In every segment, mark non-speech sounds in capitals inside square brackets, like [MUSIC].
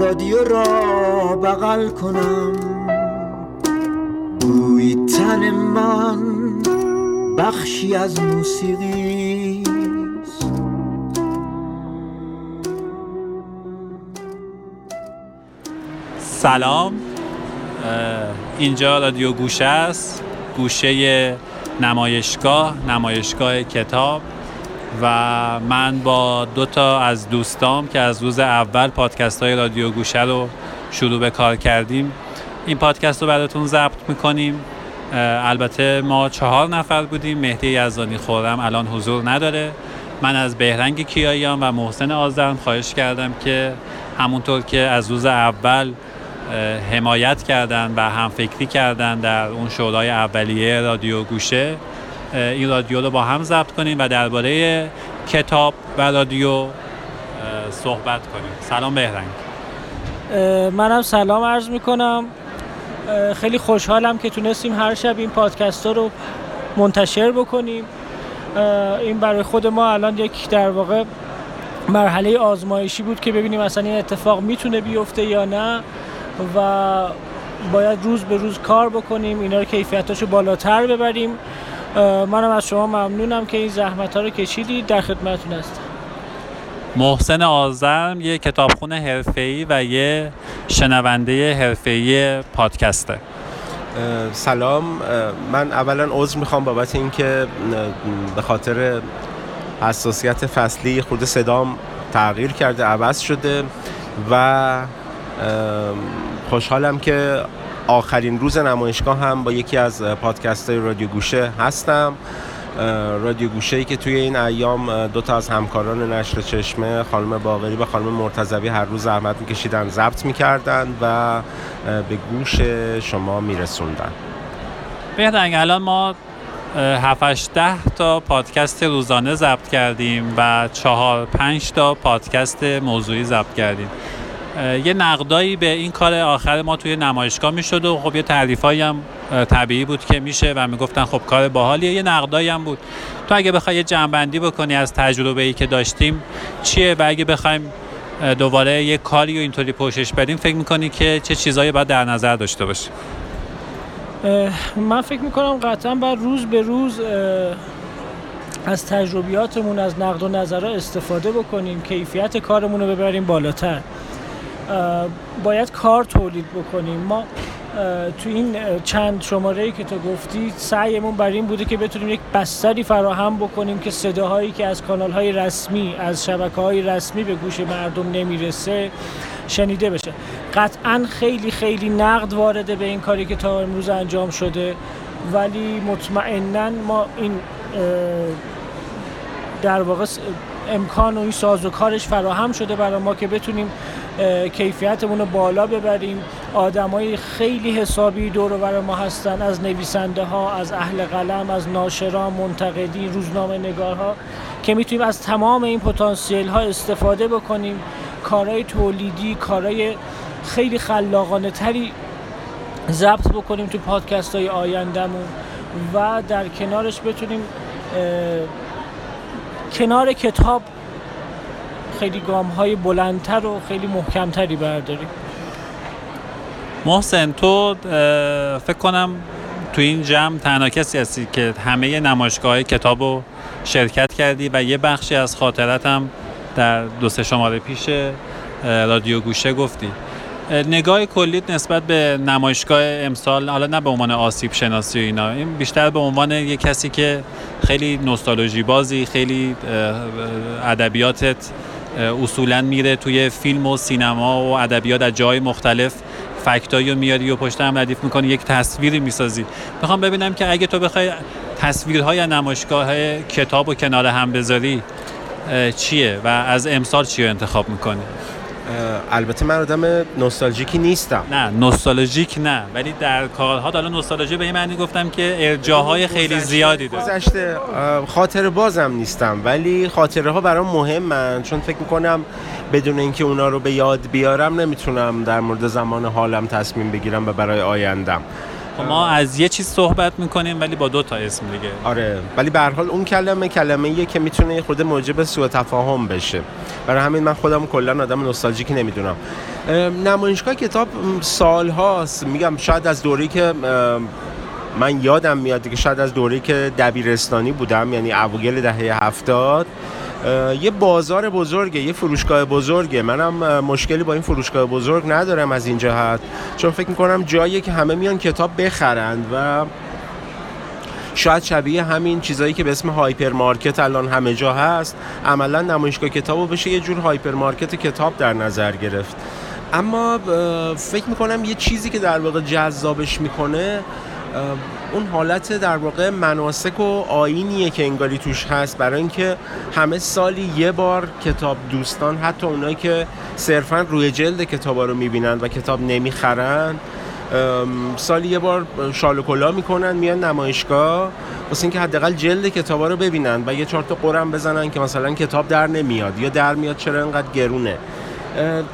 رادیو را بغل کنم. بوی تن من بخشی از موسیقی سلام. اینجا رادیو گوشه است. گوشه نمایشگاه نمایشگاه کتاب. و من با دو تا از دوستام که از روز اول پادکست های رادیو گوشه رو شروع به کار کردیم این پادکست رو براتون ضبط می‌کنیم. البته ما چهار نفر بودیم مهدی یزدانی خورم الان حضور نداره. من از بهرنگ کیاییان و محسن آزرم خواهش کردم که همونطور که از روز اول حمایت کردن و همفکری کردن در اون شورای اولیه رادیو گوشه این رادیو رو با هم ضبط کنیم و درباره کتاب و رادیو صحبت کنیم. سلام بهرنگ. منم سلام عرض می‌کنم. خیلی خوشحالم که تونستیم هر شب این پادکست رو منتشر بکنیم. این برای خود ما الان یک در واقع مرحله آزمایشی بود که ببینیم اصلا این اتفاق می‌تونه بیفته یا نه و باید روز به روز کار بکنیم اینا رو کیفیتاشو بالاتر ببریم. منم از شما ممنونم که این زحمت ها رو کشیدید در خدمتتون هستم. محسن آزرم یه کتابخونه حرفه‌ای و یه شنونده حرفه‌ای پادکسته. سلام. من اولا عذر می‌خوام بابت اینکه به خاطر حساسیت فصلی خود صدام تغییر کرده عوض شده و خوشحالم که آخرین روز نمایشگاه هم با یکی از پادکست های رادیو گوشه هستم. رادیو گوشه ای که توی این ایام دو تا از همکاران نشر چشمه خانم باغری و خانم مرتضوی هر روز زحمت میکشیدن ضبط می‌کردن و به گوش شما میرسوندن. بهترین الان ما 7 ده تا پادکست روزانه ضبط کردیم و چهار پنج تا پادکست موضوعی ضبط کردیم. یه نقدایی به این کار آخر ما توی نمایشگاه می‌شد و خب یه تعریفایی هم طبیعی بود که میشه و می‌گفتن خب کار باحالیه. یه نقدایی هم بود. تو اگه بخوای یه جنبندی بکنی از تجربه ای که داشتیم چیه؟ و اگه بخوایم دوباره یه کاری و اینطوری پوشش بدیم فکر می‌کنی که چه چیزایی باید در نظر داشته باشیم؟ من فکر می‌کنم قطعا باید روز به روز از تجربیاتمون از نقد و نظرها استفاده بکنیم کیفیت کارمون رو ببریم بالاتر. باید کار تولید بکنیم. ما تو این چند شماره که تو گفتی سعیمون بر این بوده که بتونیم یک بستری فراهم بکنیم که صداهایی که از کانال های رسمی از شبکه های رسمی به گوش مردم نمی‌رسه شنیده بشه. قطعا خیلی خیلی نقد وارده به این کاری که تا امروز انجام شده. ولی مطمئنا ما این در واقع امکان و این ساز و کارش فراهم شده برای ما که بتونیم کیفیتمون رو بالا ببریم. آدمای خیلی حسابی دور و ما هستن از نویسنده ها از اهل قلم از ناشران منتقدی روزنامه نگارها که می‌تونیم از تمام این پتانسیل ها استفاده بکنیم. کارهای تولیدی کارهای خیلی خلاقانه تری ضبط بکنیم تو پادکست های آیندهمون و در کنارش بتونیم کنار کتاب خیلی گام های بلندتر و خیلی محکمتری برداریم محسن تو فکر کنم تو این جمع تنها کسی هستی که همه نمایشگاه کتاب رو شرکت کردی و یه بخشی از خاطرتم در دو سه شماره پیش رادیو گوشه گفتی. نگاه کلیت نسبت به نمایشگاه امسال حالا نه به عنوان آسیب شناسی و اینا این بیشتر به عنوان یه کسی که خیلی نوستالژی بازی خیلی ادبیاتت اصولا میره توی فیلم و سینما و ادبیات از جای مختلف. فکتایی رو میاری و پشت هم ردیف می‌کنی یک تصویری می‌سازی. می‌خوام ببینم که اگه تو بخوای تصویرهای نمایشگاه کتاب و کنار هم بذاری چیه و از امسال چی رو انتخاب می‌کنی؟ البته من آدم نوستالژیکی نیستم. نه نوستالژیک نه. ولی در کارها حالا نوستالژی به این معنی گفتم که ارجاهای خیلی زیادی داره. گذشته خاطر بازم نیستم. ولی خاطره ها برام مهمن. چون فکر می‌کنم بدون اینکه اونا رو به یاد بیارم نمی‌تونم در مورد زمان حالم تصمیم بگیرم و برای آیندم. خب ما از یه چیز صحبت می‌کنیم ولی با دو تا اسم دیگه. آره ولی به هر حال اون کلمه کلمه ایه که می‌تونه یه خود موجب سوء تفاهم بشه. برای همین من خودم کلا آدم نوستالژیکی نمی‌دونم. نمایشگاه کتاب سال هاست. میگم شاید از دوری که من یادم میاد که شاید از دوری که دبیرستانی بودم یعنی اوایل دهه هفتاد. یه بازار بزرگه یه فروشگاه بزرگه. منم مشکلی با این فروشگاه بزرگ ندارم از این جهت. چون فکر می‌کنم جاییه که همه میان کتاب بخرند و شاید شبیه همین چیزایی که به اسم هایپر مارکت الان همه جا هست. عملا نمایشگاه کتابو بشه یه جور هایپر مارکت کتاب در نظر گرفت. اما فکر می‌کنم یه چیزی که در واقع جذابش می‌کنه اون حالت در واقع مناسک و آینیه که انگاری توش هست برای اینکه همه سالی یه بار کتاب دوستان حتی اونایی که صرفا روی جلد کتابا رو می‌بینن و کتاب نمی‌خرن سالی یه بار شال و کلا می‌کنن میان نمایشگاه واسه اینکه حداقل جلد کتابا رو ببینن و یه چهار تا قرم بزنن که مثلا کتاب در نمیاد یا در میاد چرا اینقدر گرونه.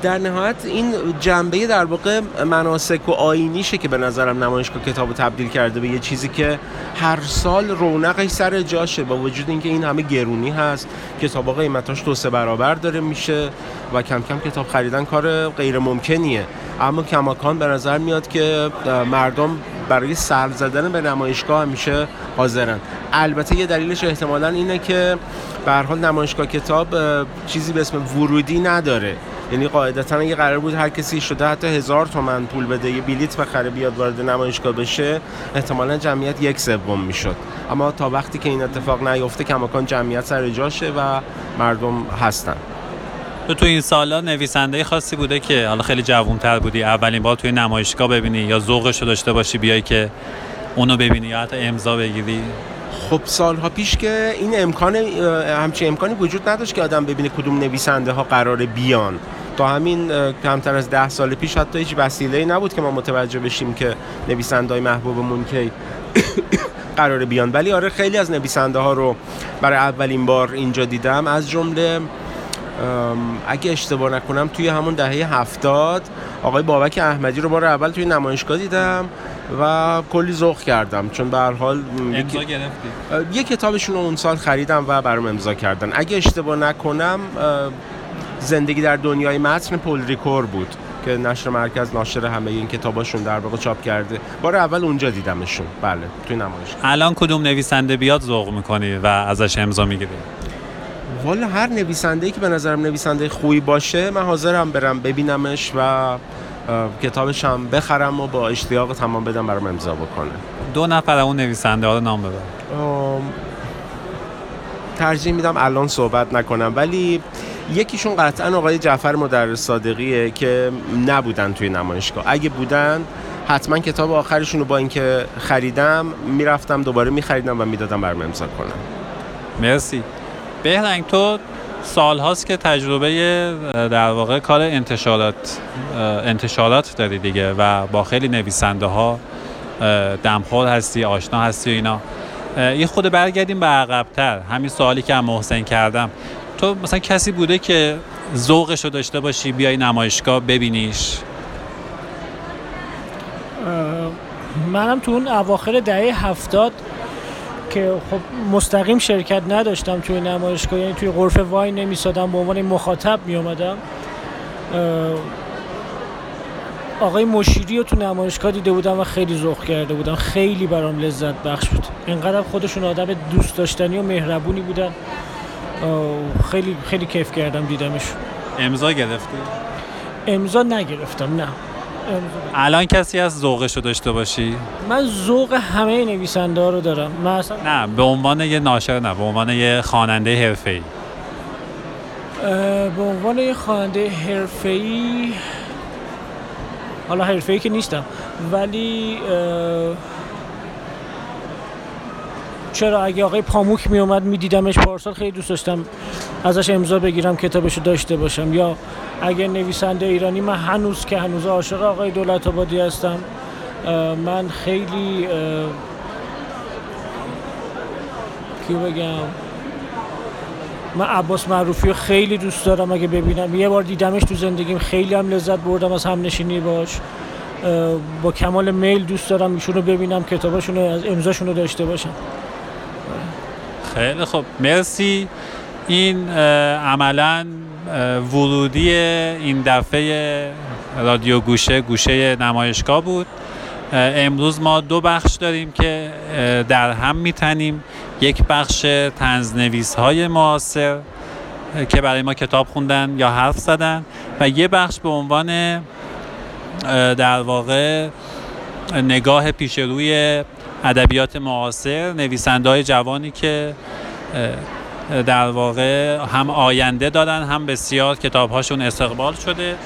در نهایت این جنبه در واقع مناسک و آینیشه که به نظرم نمایشگاه کتاب تبدیل کرده به یه چیزی که هر سال رونقش سر جاشه با وجود اینکه این همه گرونی هست. کتاب قیمتاش دو سه برابر داره میشه و کم کم کتاب خریدن کار غیر ممکنیه. اما کماکان به نظر میاد که مردم برای سر زدن به نمایشگاه همیشه حاضرن. البته یه دلیلش احتمالا اینه که به حال نمایشگاه کتاب چیزی به اسم ورودی نداره. یعنی قاعدتا اگه قرار بود هر کسی شده حتی هزار تومن پول بده یه بلیت بخره بیاد وارد نمایشگاه بشه احتمالا جمعیت یک سوم می‌شد. اما تا وقتی که این اتفاق نیفته کماکان جمعیت سر جاشه و مردم هستن. تو تو این سالا نویسنده خاصی بوده که حالا خیلی جوانتر بودی. اولین بار توی نمایشگاه ببینی یا ذوقش رو داشته باشی بیای که اونو ببینی یا حتی امضا بگیری؟ خب سالها پیش که این امکان همچین امکانی وجود نداشت که آدم ببینه کدوم نویسنده ها قراره بیان. تا همین کمتر از ده سال پیش حتی هیچ وسیله نبود که ما متوجه بشیم که نویسنده های محبوبمون کی [COUGHS] قراره بیان. ولی آره خیلی از نویسنده ها رو برای اولین بار اینجا دیدم. از جمله اگه اشتباه نکنم توی همون دهه هفتاد آقای بابک احمدی رو بار اول توی نمایشگاه دیدم و کلی ذوق کردم. چون به هر حال امضا گرفتی؟ یه کتابشون رو اون سال خریدم و برام امضا کردن. اگه اشتباه نکنم زندگی در دنیای متن پل ریکور بود که نشر مرکز ناشر همه این کتاباشون در واقع چاپ کرده. بار اول اونجا دیدمشون. بله توی نمایش الان کدوم نویسنده بیاد ذوق می‌کنی و ازش امضا می‌گیری؟ والا هر نویسنده که به نظرم نویسنده خوبی باشه من حاضرم برم ببینمش و کتابش هم بخرم و با اشتیاق تمام بدم برام امضا بکنه. دو نفر اون نویسنده ها رو نام ببر ترجیح میدم الان صحبت نکنم ولی یکیشون قطعا آقای جعفر مدرس صادقیه که نبودن توی نمایشگاه. اگه بودن حتما کتاب آخرشون رو با اینکه خریدم می‌رفتم دوباره میخریدم و می‌دادم برام امضا کنم. مرسی. بهرنگ تو سال هاست که تجربه در واقع کار انتشارات انتشارات داری دیگه و با خیلی نویسنده ها دمخور هستی آشنا هستی اینا. یه خود برگردیم به عقبتر. همین سوالی که هم محسن کردم. تو مثلا کسی بوده که ذوقش رو داشته باشی بیای نمایشگاه ببینیش؟ منم تو اون اواخر دهه هفتاد که خب مستقیم شرکت نداشتم توی نمایشگاه یعنی توی غرفه وای نمیسادم به عنوان مخاطب می اومدم آقای مشیری رو تو نمایشگاه دیده بودم و خیلی ذوق کرده بودم. خیلی برام لذت بخش بود. اینقدر خودشون آدم دوست داشتنی و مهربونی بودن. خیلی خیلی کیف کردم دیدمش. امضا گرفتی؟ امضا نگرفتم نه. الان کسی از ذوقش رو داشته باشی؟ من ذوق همه نویسنده ها رو دارم. من اصلا نه به عنوان یه ناشر نه به عنوان یه خواننده حرفه‌ای. به عنوان یه خواننده حرفه‌ای حالا حرفه‌ای که نیستم ولی اه، چرا اگه آقای پاموک می اومد میدیدمش پارسال خیلی دوست داشتم ازش امضا بگیرم کتابشو داشته باشم. یا اگر نویسنده ایرانی من هنوز که هنوز عاشق آقای دولت آبادی هستم. من خیلی کیو بگم؟ من عباس معروفی رو خیلی دوست دارم اگه ببینم. یه بار دیدمش تو زندگیم خیلی هم لذت بردم از هم نشینی باش با کمال میل دوست دارم ایشون رو ببینم کتاباشون رو از امضاشون رو داشته باشم. خیلی خب مرسی. این عملا ورودی این دفعه رادیو گوشه گوشه نمایشگاه بود. امروز ما دو بخش داریم که در هم میتنیم. یک بخش تنزنویس های معاصر که برای ما کتاب خوندن یا حرف زدن و یه بخش به عنوان در واقع نگاه پیش روی ادبیات معاصر نویسنده های جوانی که در واقع هم آینده دادن هم بسیار کتاب هاشون استقبال شده.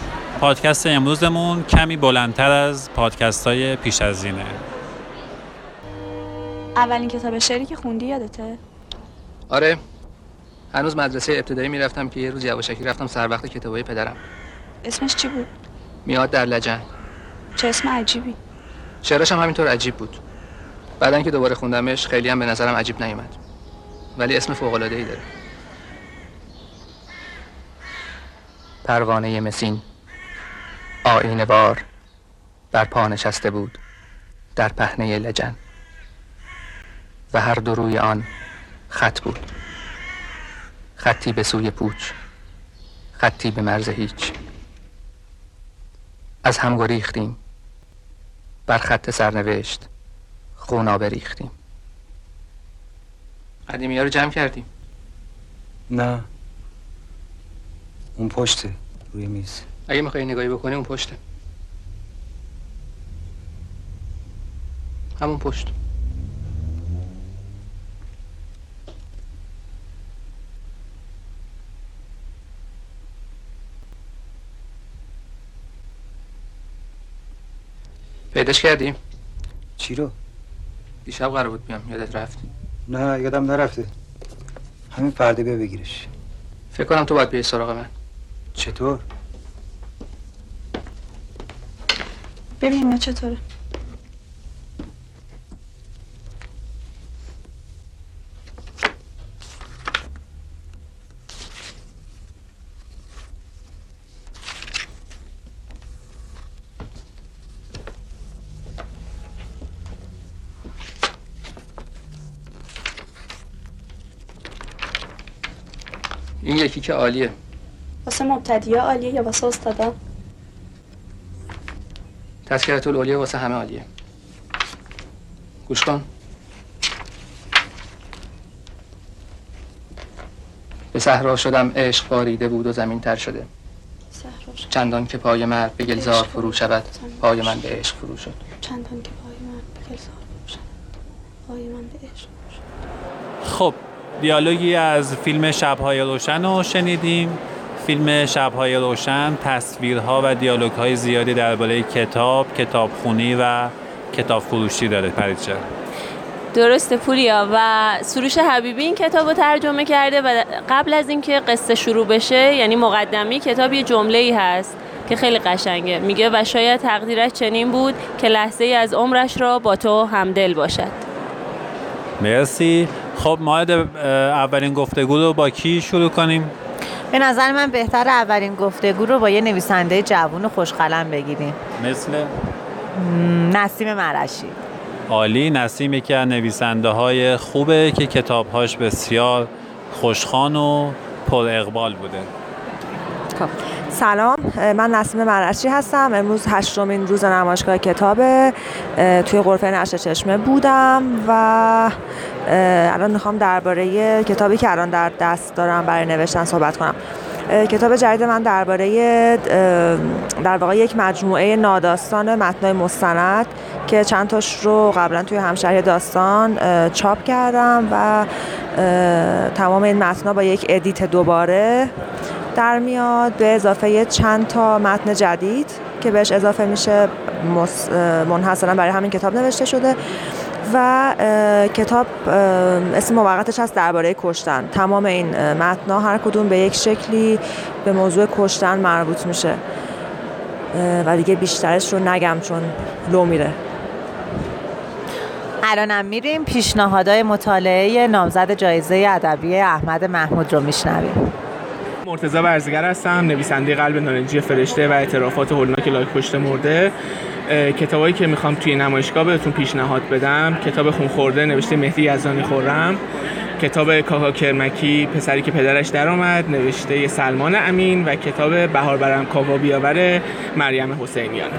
پادکست امروزمون کمی بلندتر از پادکست های پیش از اینه. اولین کتاب شعری که خوندی یادته؟ آره. هنوز مدرسه ابتدایی می‌رفتم که یه روز یواشکی رفتم سر وقت کتابای پدرم. اسمش چی بود؟ میاد در لجن. چه اسم عجیبی. شعرش هم همینطور عجیب بود. بعدن که دوباره خوندمش خیلی هم به نظرم عجیب نیومد. ولی اسم فوق العاده ای داره. پروانه مسین آینه بار بر پا نشسته بود در پهنه لجن. و هر دو روی آن خط بود. خطی به سوی پوچ خطی به مرز هیچ. از هم گریختیم بر خط سرنوشت خونا بریختیم قدیمی ها رو جمع کردیم. نه. اون پشته روی میز. اگه می‌خوای نگاهی بکنی اون پشته. همون پشت. پیداش کردیم چی رو؟ دیشب قرار بود بیام یادت رفت. نه یادم نرفته. همین فرده بیا بگیرش. فکر کنم تو باید بیای سراغ من. چطور؟ ببین چطوره. این یکی که عالیه. واسه مبتدی عالیه یا واسه استادا؟ تذکرت العالیه واسه همه عالیه. گوش کن. به صحرا شدم عشق باریده بود و زمین تر شده چندان که پای مرد به گلزار فرو شود پای من به عشق فرو شد. چندان که پای من به گلزار فرو شود پای من به عشق فرو شد خب دیالوگی از فیلم شبهای روشن رو شنیدیم. فیلم شبهای روشن تصویرها و دیالوگهای زیادی درباره کتاب، کتابخونی و کتاب فروشی داره. پریچه درسته پوریا. و سروش حبیبی این کتاب رو ترجمه کرده و قبل از اینکه قصه شروع بشه یعنی مقدمی کتاب یه جمله ای هست که خیلی قشنگه. میگه و شاید تقدیرش چنین بود که لحظه ای از عمرش را با تو همدل باشد. مرسی. خب ما اولین گفتگو رو با کی شروع کنیم؟ به نظر من بهتر اولین گفتگو رو با یه نویسنده جوون و خوشقلم بگیریم. مثل؟ نسیم مرشی. عالی. نسیم یکی از نویسنده های خوبه که کتابهاش بسیار خوشخان و پر اقبال بوده. خب. سلام من نسیم مرشی هستم. امروز هشتمین روز نمایشگاه کتابه توی غرفه نشر چشمه بودم و الان می‌خوام درباره کتابی که الان در دست دارم برای نوشتن صحبت کنم. کتاب جدید من درباره در واقع یک مجموعه ناداستان متنای مستند که چند تاش رو قبلا توی همشهری داستان چاپ کردم و تمام این متنا با یک ادیت دوباره در میاد به اضافه چند تا متن جدید که بهش اضافه میشه منحصرا برای همین کتاب نوشته شده و کتاب اسم موقتش هست درباره کشتن. تمام این متنا هر کدوم به یک شکلی به موضوع کشتن مربوط میشه. و دیگه بیشترش رو نگم چون لو میره. الانم میریم. پیشنهادهای مطالعه نامزد جایزه ادبی احمد محمود رو میشنویم. مرتضی برزگر هستم نویسنده قلب نارنجی فرشته و اعترافات هولناک لایک پشت مرده. کتابایی که می‌خوام توی نمایشگاه بهتون پیشنهاد بدم کتاب خون خورده نوشته مهدی یزدانی خورم. کتاب کاکا کرمکی پسری که پدرش درآمد نوشته سلمان امین و کتاب بهار برم کاوا بیاور مریم حسینیان.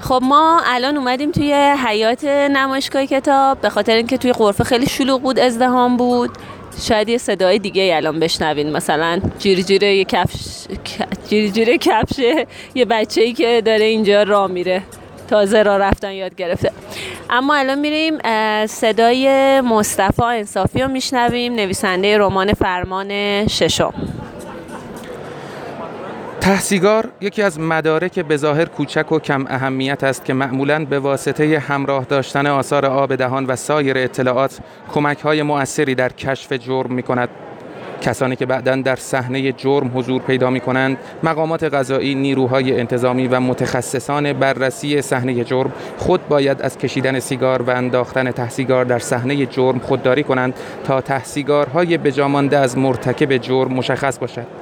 خب ما الان اومدیم توی حیات نمایشگاه کتاب به خاطر اینکه توی غرفه خیلی شلوغ بود ازدهام بود. شاید یه صدای دیگه الان بشنوین. مثلا جیری جیره یه کفش جیری جیره کفشه یه بچه ای که داره اینجا راه میره. تازه راه رفتن یاد گرفته. اما الان میریم صدای مصطفی انصافی رو میشنویم. نویسنده رمان فرمان ششم. تحسیگار یکی از مدارک به ظاهر کوچک و کم اهمیت است که معمولاً به واسطه همراه داشتن آثار آب دهان و سایر اطلاعات کمک های مؤثری در کشف جرم می کند. کسانی که بعدا در صحنه جرم حضور پیدا می کنند مقامات قضایی نیروهای انتظامی و متخصصان بررسی صحنه جرم خود باید از کشیدن سیگار و انداختن تحسیگار در صحنه جرم خودداری کنند تا تحسیگارهای بجامانده از مرتکب جرم مشخص باشد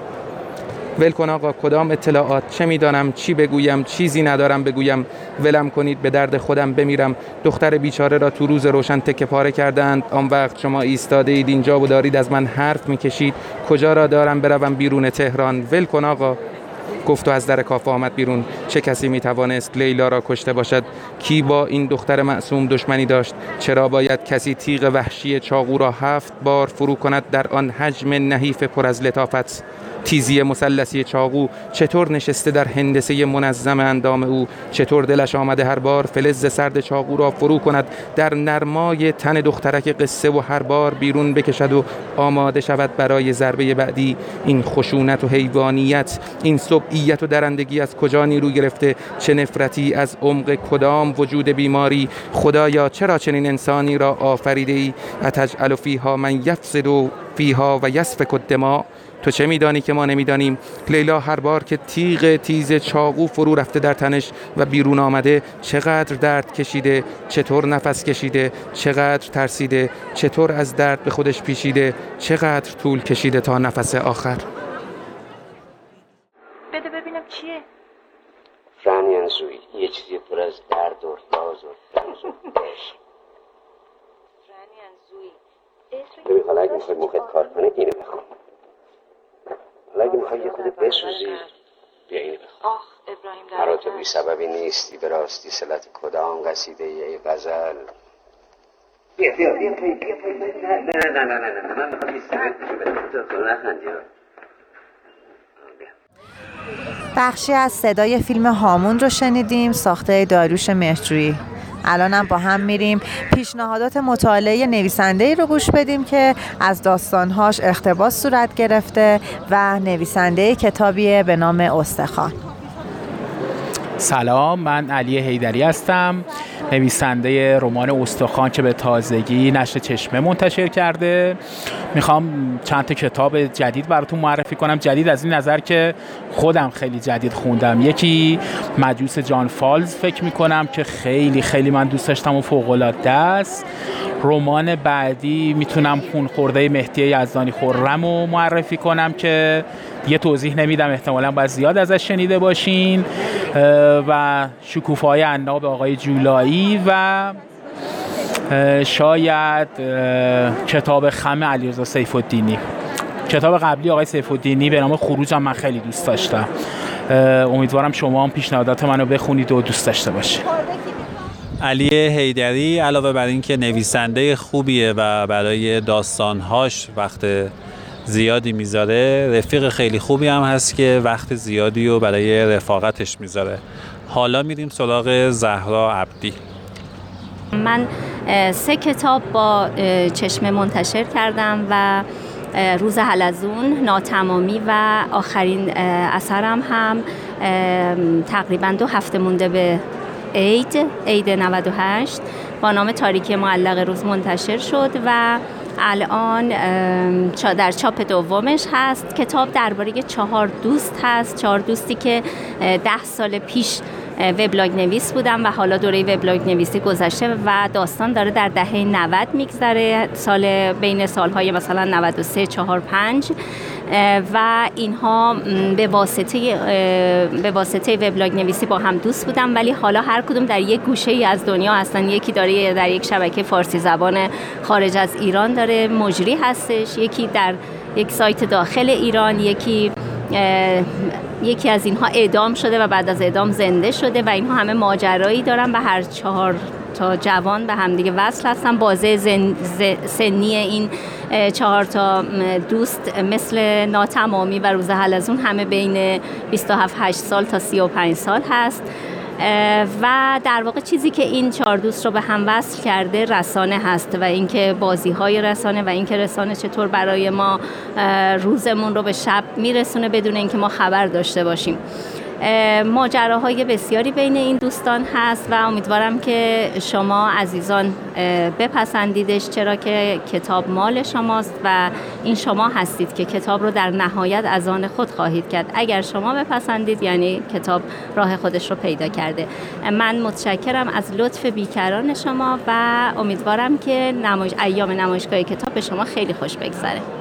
ول کن آقا کدام اطلاعات؟ چه می‌دانم؟ چی بگویم؟ چیزی ندارم بگویم. ولم کنید به درد خودم بمیرم. دختر بیچاره را تو روز روشن تکه پاره کردند. آن وقت شما ایستاده اید اینجا و دارید از من حرف می‌کشید. کجا را دارم بروم بیرون تهران؟ ول کن آقا. گفت و از در کافه آمد بیرون. چه کسی می توانست لیلا را کشته باشد؟ کی با این دختر معصوم دشمنی داشت؟ چرا باید کسی تیغ وحشی چاقو را هفت بار فرو کند در آن حجم نحیف پر از لطافت؟ تیزی مثلثی چاقو چطور نشسته در هندسه منظم اندام او؟ چطور دلش آمده هر بار فلز سرد چاقو را فرو کند؟ در نرمای تن دخترک قصه و هر بار بیرون بکشد و آماده شود برای ضربه بعدی. این خشونت و حیوانیت این سبعیت و درندگی از کجا نیرو گرفته؟ چه نفرتی از عمق کدام وجود بیماری؟ خدایا چرا چنین انسانی را آفریده ای اتجعل فیها من یفسد فیها و یسفک الدماء. تو چه میدانی که ما نمی‌دانیم؟ لیلا هر بار که تیغ تیز چاقو فرو رفته در تنش و بیرون آمده چقدر درد کشیده چطور نفس کشیده چقدر ترسیده چطور از درد به خودش پیشیده چقدر طول کشیده تا نفس آخر. بده ببینم چیه. فرانیانزوی یه چیزی پر از درد و راز و رمز و عشق [LAUGHS] ببین حالا اگه می‌خوای مخت کار کنه اینو بخون. حالا اگه می‌خوای یه خود بسوزی بیا اینو بخون. آخ ابراهیم مرا تو بی سببی نیستی به راستی سلت کدام قصیده ای غزل؟ بیا بیا بیا بیا بیا نه نه نه نه نه من می‌خوام یه سبب بخشی از صدای فیلم هامون رو شنیدیم ساخته داروش مهرجویی. الانم با هم میریم. پیشنهادات مطالعه نویسنده ای رو گوش بدیم که از داستانهاش اختباس صورت گرفته و نویسنده کتابیه به نام استخان سلام من علی هیدری هستم. نویسنده رمان استخوان که به تازگی نشر چشمه منتشر کرده. می‌خوام چند تا کتاب جدید براتون معرفی کنم. جدید از این نظر که خودم خیلی جدید خوندم. یکی مجوس جان فالز فکر می‌کنم که خیلی خیلی من دوست داشتم و فوق العاده است. رمان بعدی می‌تونم خون خورده مهدی یزدانی خرم رو معرفی کنم که یه توضیح نمیدم احتمالا باید زیاد ازش شنیده باشین. و شکوفای عناب آقای جولایی و شاید کتاب خم علیرضا سیف الدینی کتاب قبلی آقای سیف الدینی به نام خروج هم من خیلی دوست داشتم. امیدوارم شما هم پیشنهادات منو بخونید و دوست داشته باشید. علی هیدری علاوه بر اینکه نویسنده خوبیه و برای داستانهاش وقت زیادی می‌ذاره. رفیق خیلی خوبی هم هست که وقت زیادی رو برای رفاقتش می‌ذاره. حالا میریم سراغ زهرا عبدی. من سه کتاب با چشمه منتشر کردم و روز حلزون ناتمامی و آخرین اثرم هم تقریبا دو هفته مونده به عید عید 98 با نام تاریکی معلق روز منتشر شد و الان در چاپ دومش هست. کتاب درباره چهار دوست هست. چهار دوستی که ده سال پیش وبلاگ نویس بودم و حالا دوره وبلاگ نویسی گذشته و داستان داره در دهه 90 میگذره. سال بین سالهای مثلا 93 4 5 و اینها به واسطه به واسطه وبلاگ نویسی با هم دوست بودن ولی حالا هر کدوم در یک گوشه ای از دنیا هستن. یکی داره در یک شبکه فارسی زبان خارج از ایران داره مجری هستش. یکی در یک سایت داخل ایران یکی یکی از اینها اعدام شده و بعد از اعدام زنده شده و اینها همه ماجرایی دارن و هر چهار تا جوان به همدیگه وصل هستن. بازه سنی این چهار تا دوست مثل ناتمامی و روز حلزون همه بین 27 8 سال تا 35 سال هست. و در واقع چیزی که این چهار دوست رو به هم وصل کرده رسانه هست و اینکه بازی های رسانه و اینکه رسانه چطور برای ما روزمون رو به شب میرسونه بدون اینکه ما خبر داشته باشیم. ماجراهای بسیاری بین این دوستان هست و امیدوارم که شما عزیزان بپسندیدش چرا که کتاب مال شماست و این شما هستید که کتاب رو در نهایت از آن خود خواهید کرد. اگر شما بپسندید یعنی کتاب راه خودش رو پیدا کرده. من متشکرم از لطف بیکران شما و امیدوارم که نمایش ایام نمایشگاه کتاب به شما خیلی خوش بگذره.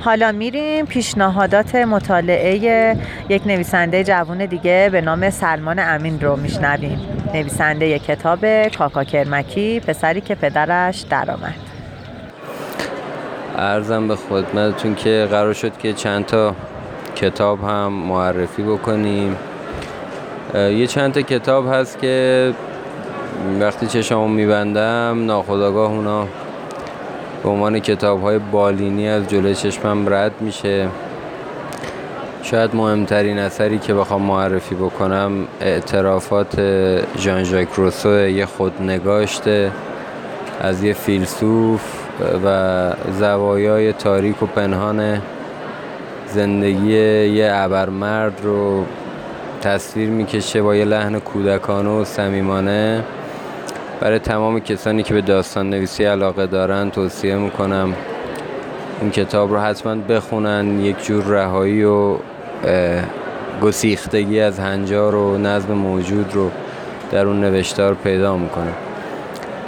حالا میریم پیشنهادات مطالعه یک نویسنده جوان دیگه به نام سلمان امین رو میشنویم. نویسنده کتاب کاکا کرمکی پسری که پدرش درآمد. ارزم به خدمتتون که قرار شد که چند تا کتاب هم معرفی بکنیم. یه چند تا کتاب هست که وقتی چشمو میبندم ناخداگاه اونا به عنوان کتاب های بالینی از جلوی چشمم رد میشه. شاید مهمترین اثری که بخوام معرفی بکنم اعترافات ژان ژاک روسو یه خودنگاشته از یه فیلسوف و زوایای تاریک و پنهان زندگی یه ابرمرد رو تصویر می‌کشه با یه لحن کودکانه و صمیمانه. برای تمام کسانی که به داستان نویسی علاقه دارن توصیه می‌کنم این کتاب رو حتما بخونن. یک جور رهایی و گسیختگی از هنجار و نظم موجود رو در اون نوشتار پیدا می‌کنه.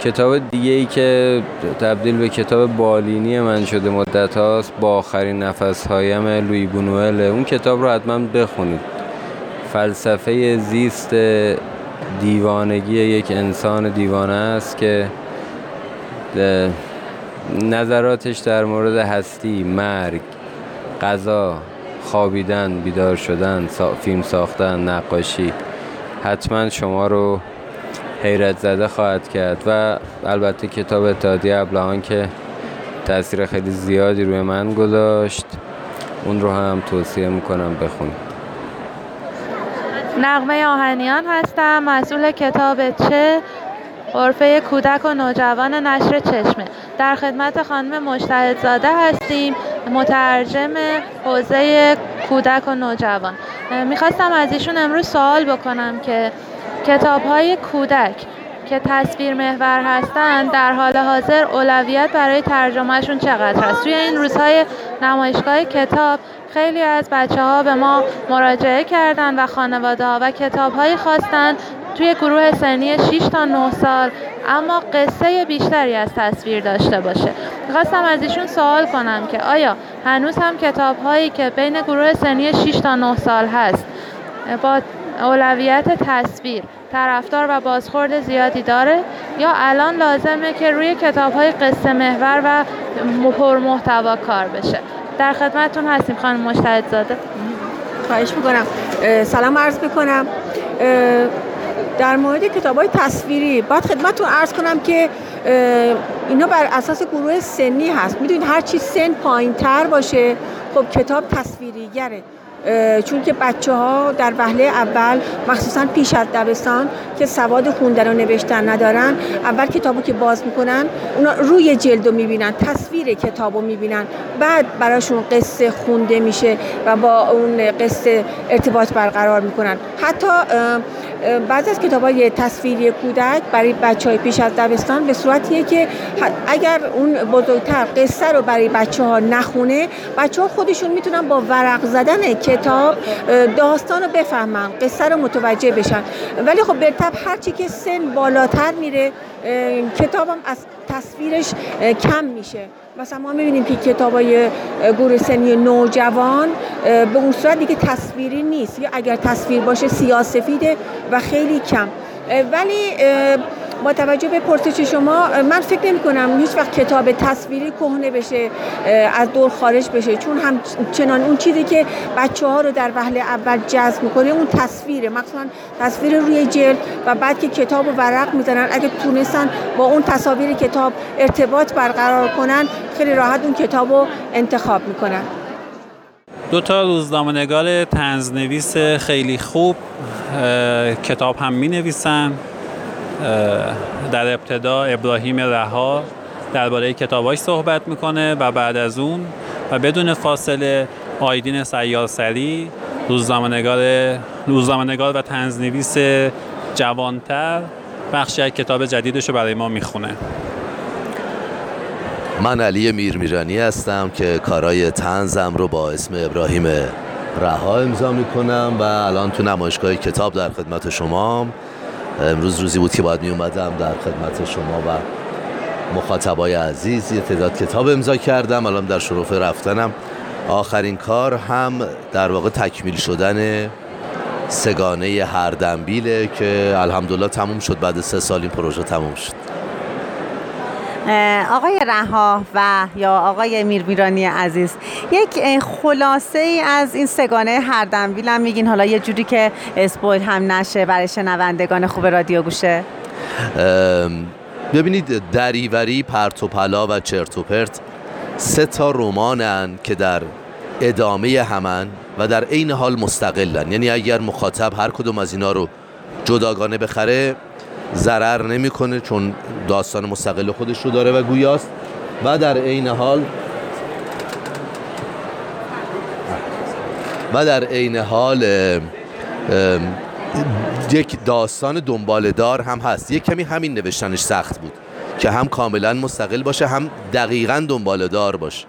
کتاب دیگه ای که تبدیل به کتاب بالینی من شده مدت هاست با آخرین نفس هایم لوی بونوئل. اون کتاب رو حتما بخونید. فلسفه زیست دیوانگی یک انسان دیوانه است که نظراتش در مورد هستی، مرگ، غذا، خوابیدن، بیدار شدن، فیلم ساختن، نقاشی حتما شما رو حیرت زده خواهد کرد و البته کتاب اتحادیه ابلهان که تاثیر خیلی زیادی روی من گذاشت اون رو هم توصیه می‌کنم بخونید. نقمه آهنیان هستم مسئول کتاب چه غرفه کودک و نوجوان نشر چشمه. در خدمت خانم مشتهد زاده هستیم مترجم حوزه کودک و نوجوان. می‌خواستم از ایشون امروز سوال بکنم که کتاب های کودک که تصویر محور هستند در حال حاضر اولویت برای ترجمهشون چقدر است؟ توی این روزهای نمایشگاه کتاب خیلی از بچه ها به ما مراجعه کردن و خانواده ها و کتاب هایی خواستن توی گروه سنی 6 تا 9 سال. اما قصه بیشتری از تصویر داشته باشه. خواستم از ایشون سوال کنم که آیا هنوز هم کتاب هایی که بین گروه سنی 6 تا 9 سال هست با اولویت تصویر طرفدار و بازخورد زیادی داره یا الان لازمه که روی کتاب های قصه محور و پر محتوا کار بشه؟ در خدمتتون هستیم خانم مشتهد زاده خواهش می‌کنم. سلام عرض می‌کنم. در مورد کتاب های تصویری باید خدمتتون عرض کنم که اینا بر اساس گروه سنی هست. می‌دونید هر چی سن پایین تر باشه خب کتاب تصویریگره. چون که بچه ها در وهله اول مخصوصا پیش از دبستان که سواد خوندن و نوشتن ندارن اول کتابو که باز می‌کنن اونا روی جلدو می‌بینن تصویر کتابو می‌بینن. بعد براشون قصه خونده میشه و با اون قصه ارتباط برقرار می‌کنن. حتی بعضی از کتاب های تصویری کودک برای بچه های پیش از دبستان به صورتیه که اگر اون بزرگتر قصه رو برای بچه ها نخونه بچه ها خودشون می‌تونن با ورق زدن کتاب داستان رو بفهمن قصه رو متوجه بشن. ولی خب برتب هرچی که سن بالاتر میره کتابم از تصویرش کم میشه. مثلا ما می‌بینیم که کتاب های گروه سنی نوجوان به اون صورت دیگه تصویری نیست. یا اگر تصویر باشه سیاسفیده و خیلی کم. ولی با توجه به پرسش شما من فکر نمی کنم هیچ وقت کتاب تصویری کهنه بشه از دور خارج بشه چون هم چنان اون چیزی که بچه ها رو در وهله اول جذب می‌کنه اون تصویره. مخصوصا تصویر روی جلد و بعد که کتاب و ورق می‌زنن اگه تونستن با اون تصاویر کتاب ارتباط برقرار کنن خیلی راحت اون کتاب رو انتخاب می‌کنن. دو تا روزنامه‌نگار تنزنویس خیلی خوب کتاب هم می نویسن در ابتدا ابراهیم رها درباره کتاباش صحبت می‌کنه و بعد از اون و بدون فاصله آیدین سیار سری روزنامه‌نگار روزنامه‌نگار و تنزنویس جوانتر بخشی از کتاب جدیدش رو برای ما می‌خونه. من علی میرمیرانی هستم که کارای تنزم رو با اسم ابراهیم رها امضا می‌کنم و الان تو نمایشگاه کتاب در خدمت شما امروز روزی بود که باید می اومدم در خدمت شما و مخاطبای عزیز. یه تعداد کتاب امضا کردم الان در شروف رفتنم. آخرین کار هم در واقع تکمیل شدن سگانه هر دنبیله که الحمدلله تموم شد. بعد سه سال این پروژه تموم شد. آقای رها و یا آقای میرمیرانی عزیز یک خلاصه ای از این سگانه هر دنبیل هم میگین. حالا یه جوری که اسپویل هم نشه برای شنوندگان خوب رادیو گوشه. ببینید دریوری پرت و پلا و چرت و پرت سه تا رمانن که در ادامه همن و در عین حال مستقلن. یعنی اگر مخاطب هر کدوم از اینا رو جداگانه بخره ضرر نمی‌کنه چون داستان مستقل خودش رو داره و گویاست. و در عین حال و در عین حال یک داستان دنبالدار هم هست. یک کمی همین نوشتنش سخت بود که هم کاملا مستقل باشه هم دقیقا دنبالدار باشه.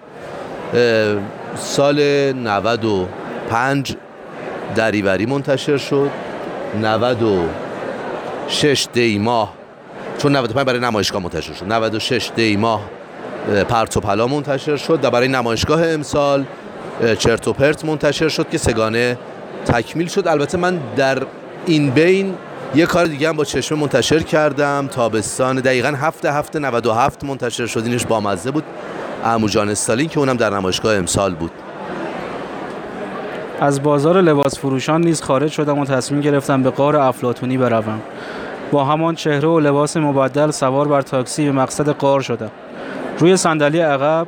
سال 95 دریوری منتشر شد. 96 دی ماه. چون 95 برای نمایشگاه منتشر شد. 96 دی ماه پرت و پلا منتشر شد و برای نمایشگاه امسال چرت و پرت منتشر شد که سگانه تکمیل شد. البته من در این بین یه کار دیگه هم با چشمه منتشر کردم. تابستان دقیقا هفته هفته 97 منتشر شد اینش بامزه بود. عمو جان استالین که اونم در نمایشگاه امسال بود. از بازار لباس فروشان نیز خارج شدم و تصمیم گرفتم به قار افلاتونی بروم. با همان چهره و لباس مبدل سوار بر تاکسی به مقصد قار شدم. روی صندلی عقب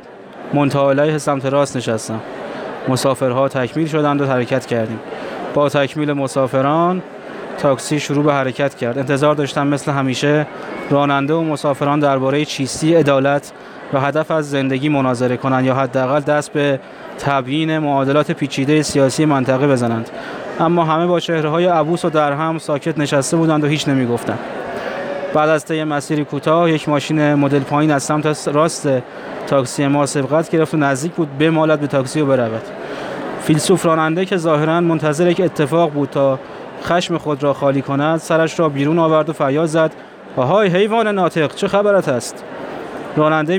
منتها سمت راست نشستم. مسافرها تکمیل شدند و حرکت کردیم. با تکمیل مسافران تاکسی شروع به حرکت کرد. انتظار داشتم مثل همیشه راننده و مسافران درباره چیستی عدالت و هدف از زندگی مناظره کنند یا حداقل دست به تبیین معادلات پیچیده سیاسی منطقه بزنند. اما همه با چهره های عبوس و درهم ساکت نشسته بودند و هیچ نمی‌گفتند. بعد از طی مسیری کوتاه یک ماشین مدل پایین از سمت راست تاکسی ما سبقت گرفت و نزدیک بود بمالد به تاکسی و برود. فیلسوف راننده که ظاهرا منتظر یک اتفاق بود تا خشم خود را خالی کند سرش را بیرون آورد و فریاد زد آهای حیوان ناطق چه خبرت است؟ راننده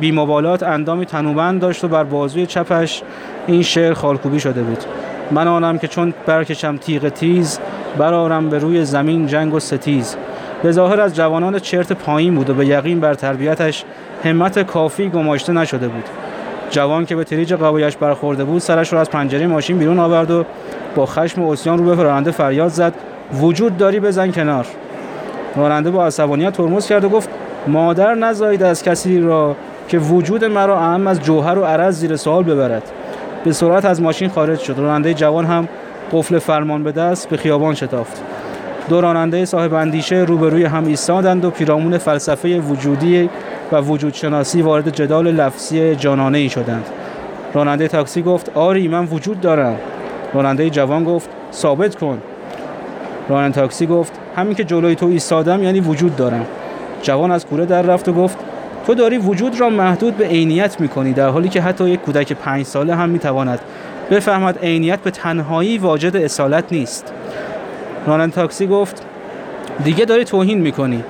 بیمبالات اندامی تنوبند داشت و بر بازوی چپش این شعر خالکوبی شده بود. من آنم که چون برکشم تیغ تیز برارم به روی زمین جنگ و ستیز. به ظاهر از جوانان چرت پایین بود و به یقین بر تربیتش همت کافی گماشته نشده بود. جوان که به تریج قوایش برخورده بود سرش را از پنجره ماشین بیرون آورد و با خشم و اسیان رو به راننده فریاد زد وجود داری بزن کنار. راننده با عصبانیت ترمز کرد و گفت مادر نزایید از کسی را که وجود مرا اهم از جوهر و عرض زیر سوال ببرد. به سرعت از ماشین خارج شد. راننده جوان هم قفل فرمان به دست به خیابان شتافت. دو راننده صاحب اندیشه روبروی هم ایستادند و پیرامون فلسفه وجودی و وجود شناسی وارد جدال لفظی جانانه ای شدند. راننده تاکسی گفت آری من وجود دارم. راننده جوان گفت ثابت کن. راننده تاکسی گفت همین که جلوی تو ایستادم یعنی وجود دارم. جوان از کوره در رفت و گفت تو داری وجود را محدود به عینیت می‌کنی در حالی که حتی یک کودک پنج ساله هم می‌تواند بفهمد عینیت به تنهایی واجد اصالت نیست. راننده تاکسی گفت دیگه داری توهین می‌کنی.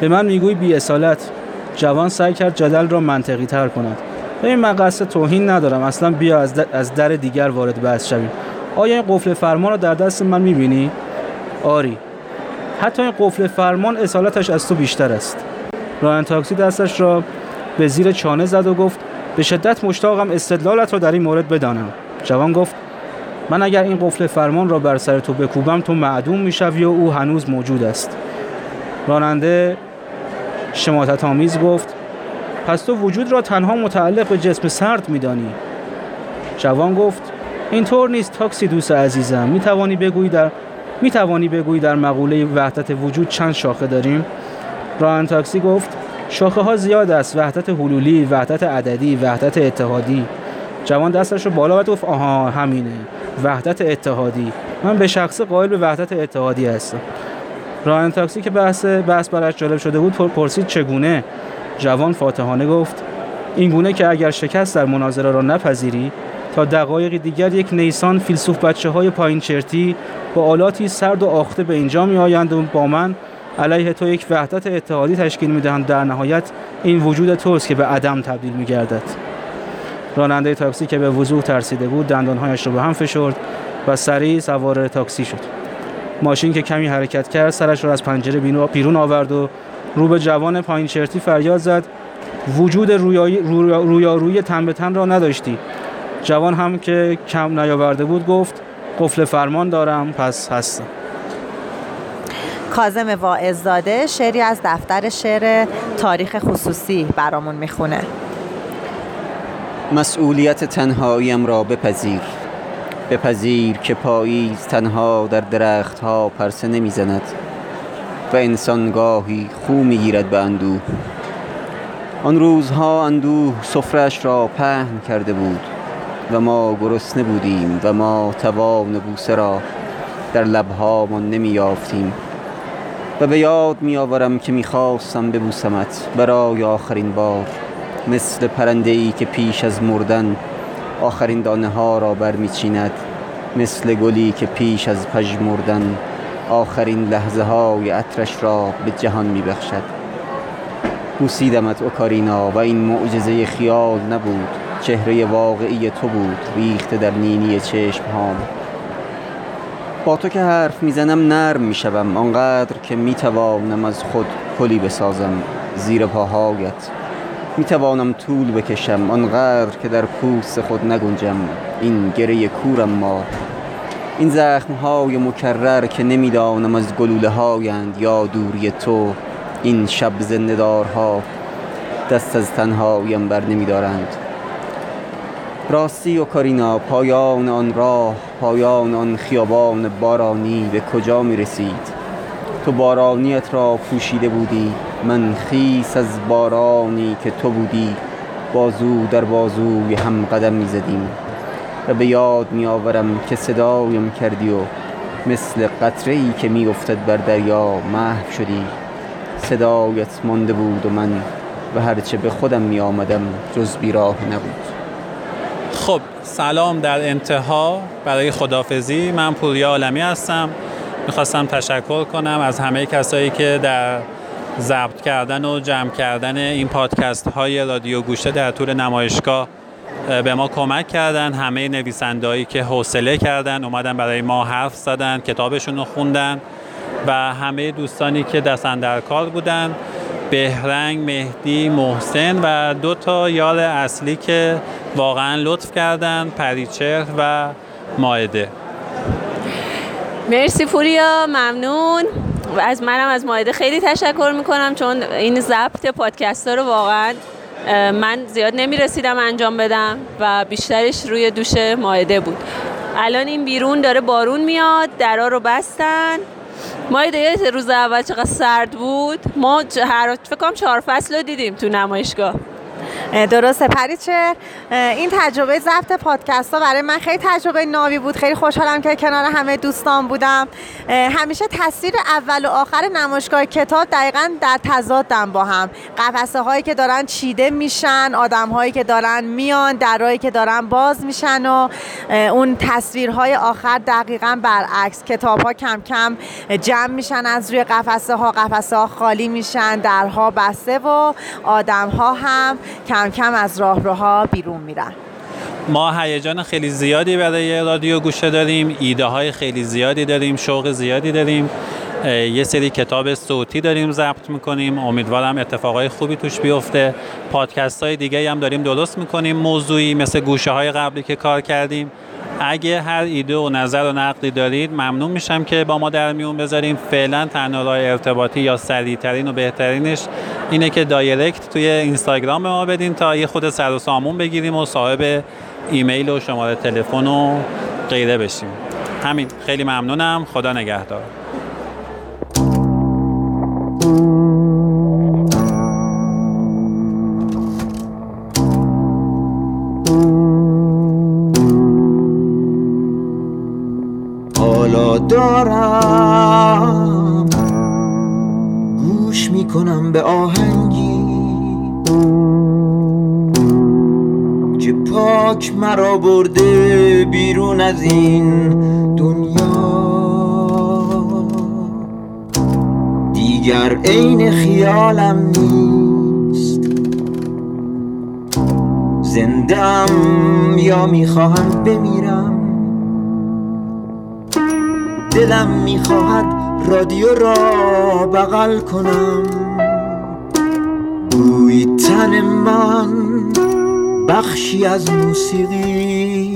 به من میگوی بی اصالت. جوان سعی کرد جدل را منطقی تر کند. این من قصد توهین ندارم اصلا بیا از در, از در دیگر وارد بحث شویم. آیا این قفل فرمان را در دست من می‌بینی؟ آری. حتی این قفل فرمان اصالتش از تو بیشتر است. رانن تاکسی دستش را به زیر چانه زد و گفت به شدت مشتاقم استدلالت را در این مورد بدانم. جوان گفت من اگر این قفل فرمان را بر سر تو بکوبم تو معدوم می‌شوی و او هنوز موجود است. راننده شماتت آمیز گفت پس تو وجود را تنها متعلق به جسم سرد میدانی. جوان گفت اینطور نیست تاکسی دوست عزیزم می توانی بگویی در می توانی بگویی در مقوله وحدت وجود چند شاخه داریم؟ ران تاکسی گفت شاخه ها زیاد است وحدت حلولی وحدت عددی وحدت اتحادی. جوان دستش رو بالا و گفت آها همینه. وحدت اتحادی. من به شخص قائل به وحدت اتحادی هستم. ران تاکسی که بحث بحث براش جالب شده بود پرسید چگونه؟ جوان فاتحانه گفت این گونه که اگر شکست در مناظره را نپذیری تا دقایق دیگر یک نیسان فیلسوف بچه های پایین چرتی با آلاتی سرد و آخته به اینجا می آیند و با من علیه تو یک وحدت اتحادی تشکیل می دهند در نهایت این وجود توست که به عدم تبدیل می گردد راننده تاکسی که به وضوح ترسیده بود دندانهایش را به هم فشرد و سریع سوار تاکسی شد. ماشین که کمی حرکت کرد سرش را از پنجره بیرون آورد و رو به جوان پایین چرتی فریاد زد. وجود رویاروی رویا روی تن به تن را نداشتی. جوان هم که کم نیاورده بود گفت قفل فرمان دارم پس هستم. کازم واعظزاده شعری از دفتر شعر تاریخ خصوصی برامون می‌خونه. مسئولیت تنهاییم را بپذیر. بپذیر که پاییز تنها در درخت ها پرسه نمی‌زند و انسان گاهی خو می‌گیرد به اندوه. آن روزها اندوه سفرش را پهن کرده بود و ما گرسنه بودیم و ما توان بوسه را در لبهامان نمی یافتیم و به یاد می آورم که می خواستم ببوسمت برای آخرین بار. مثل پرنده ای که پیش از مردن آخرین دانه ها را برمیچیند. مثل گلی که پیش از پژمردن آخرین لحظه های عطرش را به جهان می بخشد بوسیدمت اوکارینا و این معجزه خیال نبود. چهره واقعی تو بود ریخته در نینی چشم هام با تو که حرف می‌زنم نرم می‌شوم. آنقدر که می‌توانم از خود پلی بسازم زیر پاهایت. می‌توانم طول بکشم. آنقدر که در پوست خود نگنجم. این گره کورم ما. این زخم های مکرر که نمی‌دانم از گلوله هایند یا دوری تو. این شب زندهدارها دست از تنهایم بر نمیدارند. راستی و کارینا پایان آن راه پایان آن خیابان بارانی به کجا می رسید؟ تو بارانیت را پوشیده بودی من خیس از بارانی که تو بودی بازو در بازوی هم قدم می زدیم. و به یاد می آورم که صدایم کردی و مثل قطره ای که می افتد بر دریا محو شدی. صدایت مانده بود و من و هرچه به خودم می آمدم جز بیراه نبود. خب سلام در انتها برای خدافزی من پوریا عالمی هستم. می‌خواستم تشکر کنم از همه کسایی که در ضبط کردن و جمع کردن این پادکست های رادیو گوشه در طول نمایشگاه به ما کمک کردن. همه نویسندهایی که حوصله کردن اومدن برای ما حرف زدن کتابشون رو خوندن و همه دوستانی که دستن در کار بودن. بهرنگ مهدی محسن و دو تا یار اصلی که واقعا لطف کردن پریچر و ماعده مرسی پوریا ممنون. از منم از ماعده خیلی تشکر می‌کنم چون این ضبط پادکست ها رو واقعا من زیاد نمی‌رسیدم انجام بدم و بیشترش روی دوش ماعده بود. الان این بیرون داره بارون میاد درا رو بستن. ما یه روز اول چقدر سرد بود. ما هر فکر کنم چهار فصل رو دیدیم تو نمایشگاه. درسته. پریچه این تجربه ضبط پادکست ها برای من خیلی تجربه ناوی بود. خیلی خوشحالم که کنار همه دوستان بودم. همیشه تصویر اول و آخر نمایشگاه کتاب دقیقا در تضادم با هم. قفسه هایی که دارن چیده میشن آدم هایی که دارن میان درهایی که دارن باز میشن و اون تصویرهای آخر دقیقا برعکس. کتاب ها کم کم جمع میشن از روی قفسه ها قفسه ها خالی میشن درها بسته و آدم ها هم کم کم از راهروها بیرون میرن. ما هیجان خیلی زیادی برای رادیو گوشه داریم ایده های خیلی زیادی داریم شوق زیادی داریم. یه سری کتاب صوتی داریم ضبط می‌کنیم. امیدوارم اتفاقای خوبی توش بیفته. پادکست های دیگه هم داریم درست می‌کنیم. موضوعی مثل گوشه های قبلی که کار کردیم. اگه هر ایده و نظر و نقدی دارید ممنون میشم که با ما در میون بذاریم. فعلا تنها ارتباطی یا سریعترین و بهترینش اینه که دایرکت توی اینستاگرام ما بدین تا یه خود سر و سامون بگیریم و صاحب ایمیل و شماره تلفن و غیره بشیم. همین. خیلی ممنونم. خدا نگهدار. دارم. گوش می‌کنم به آهنگی. که پاک مرا برده بیرون از این دنیا. دیگر عین خیالم نیست. زندم یا می‌خواهم بمیرم؟ دلم می‌خواهد رادیو را بغل کنم. بوی تن من بخشی از موسیقی.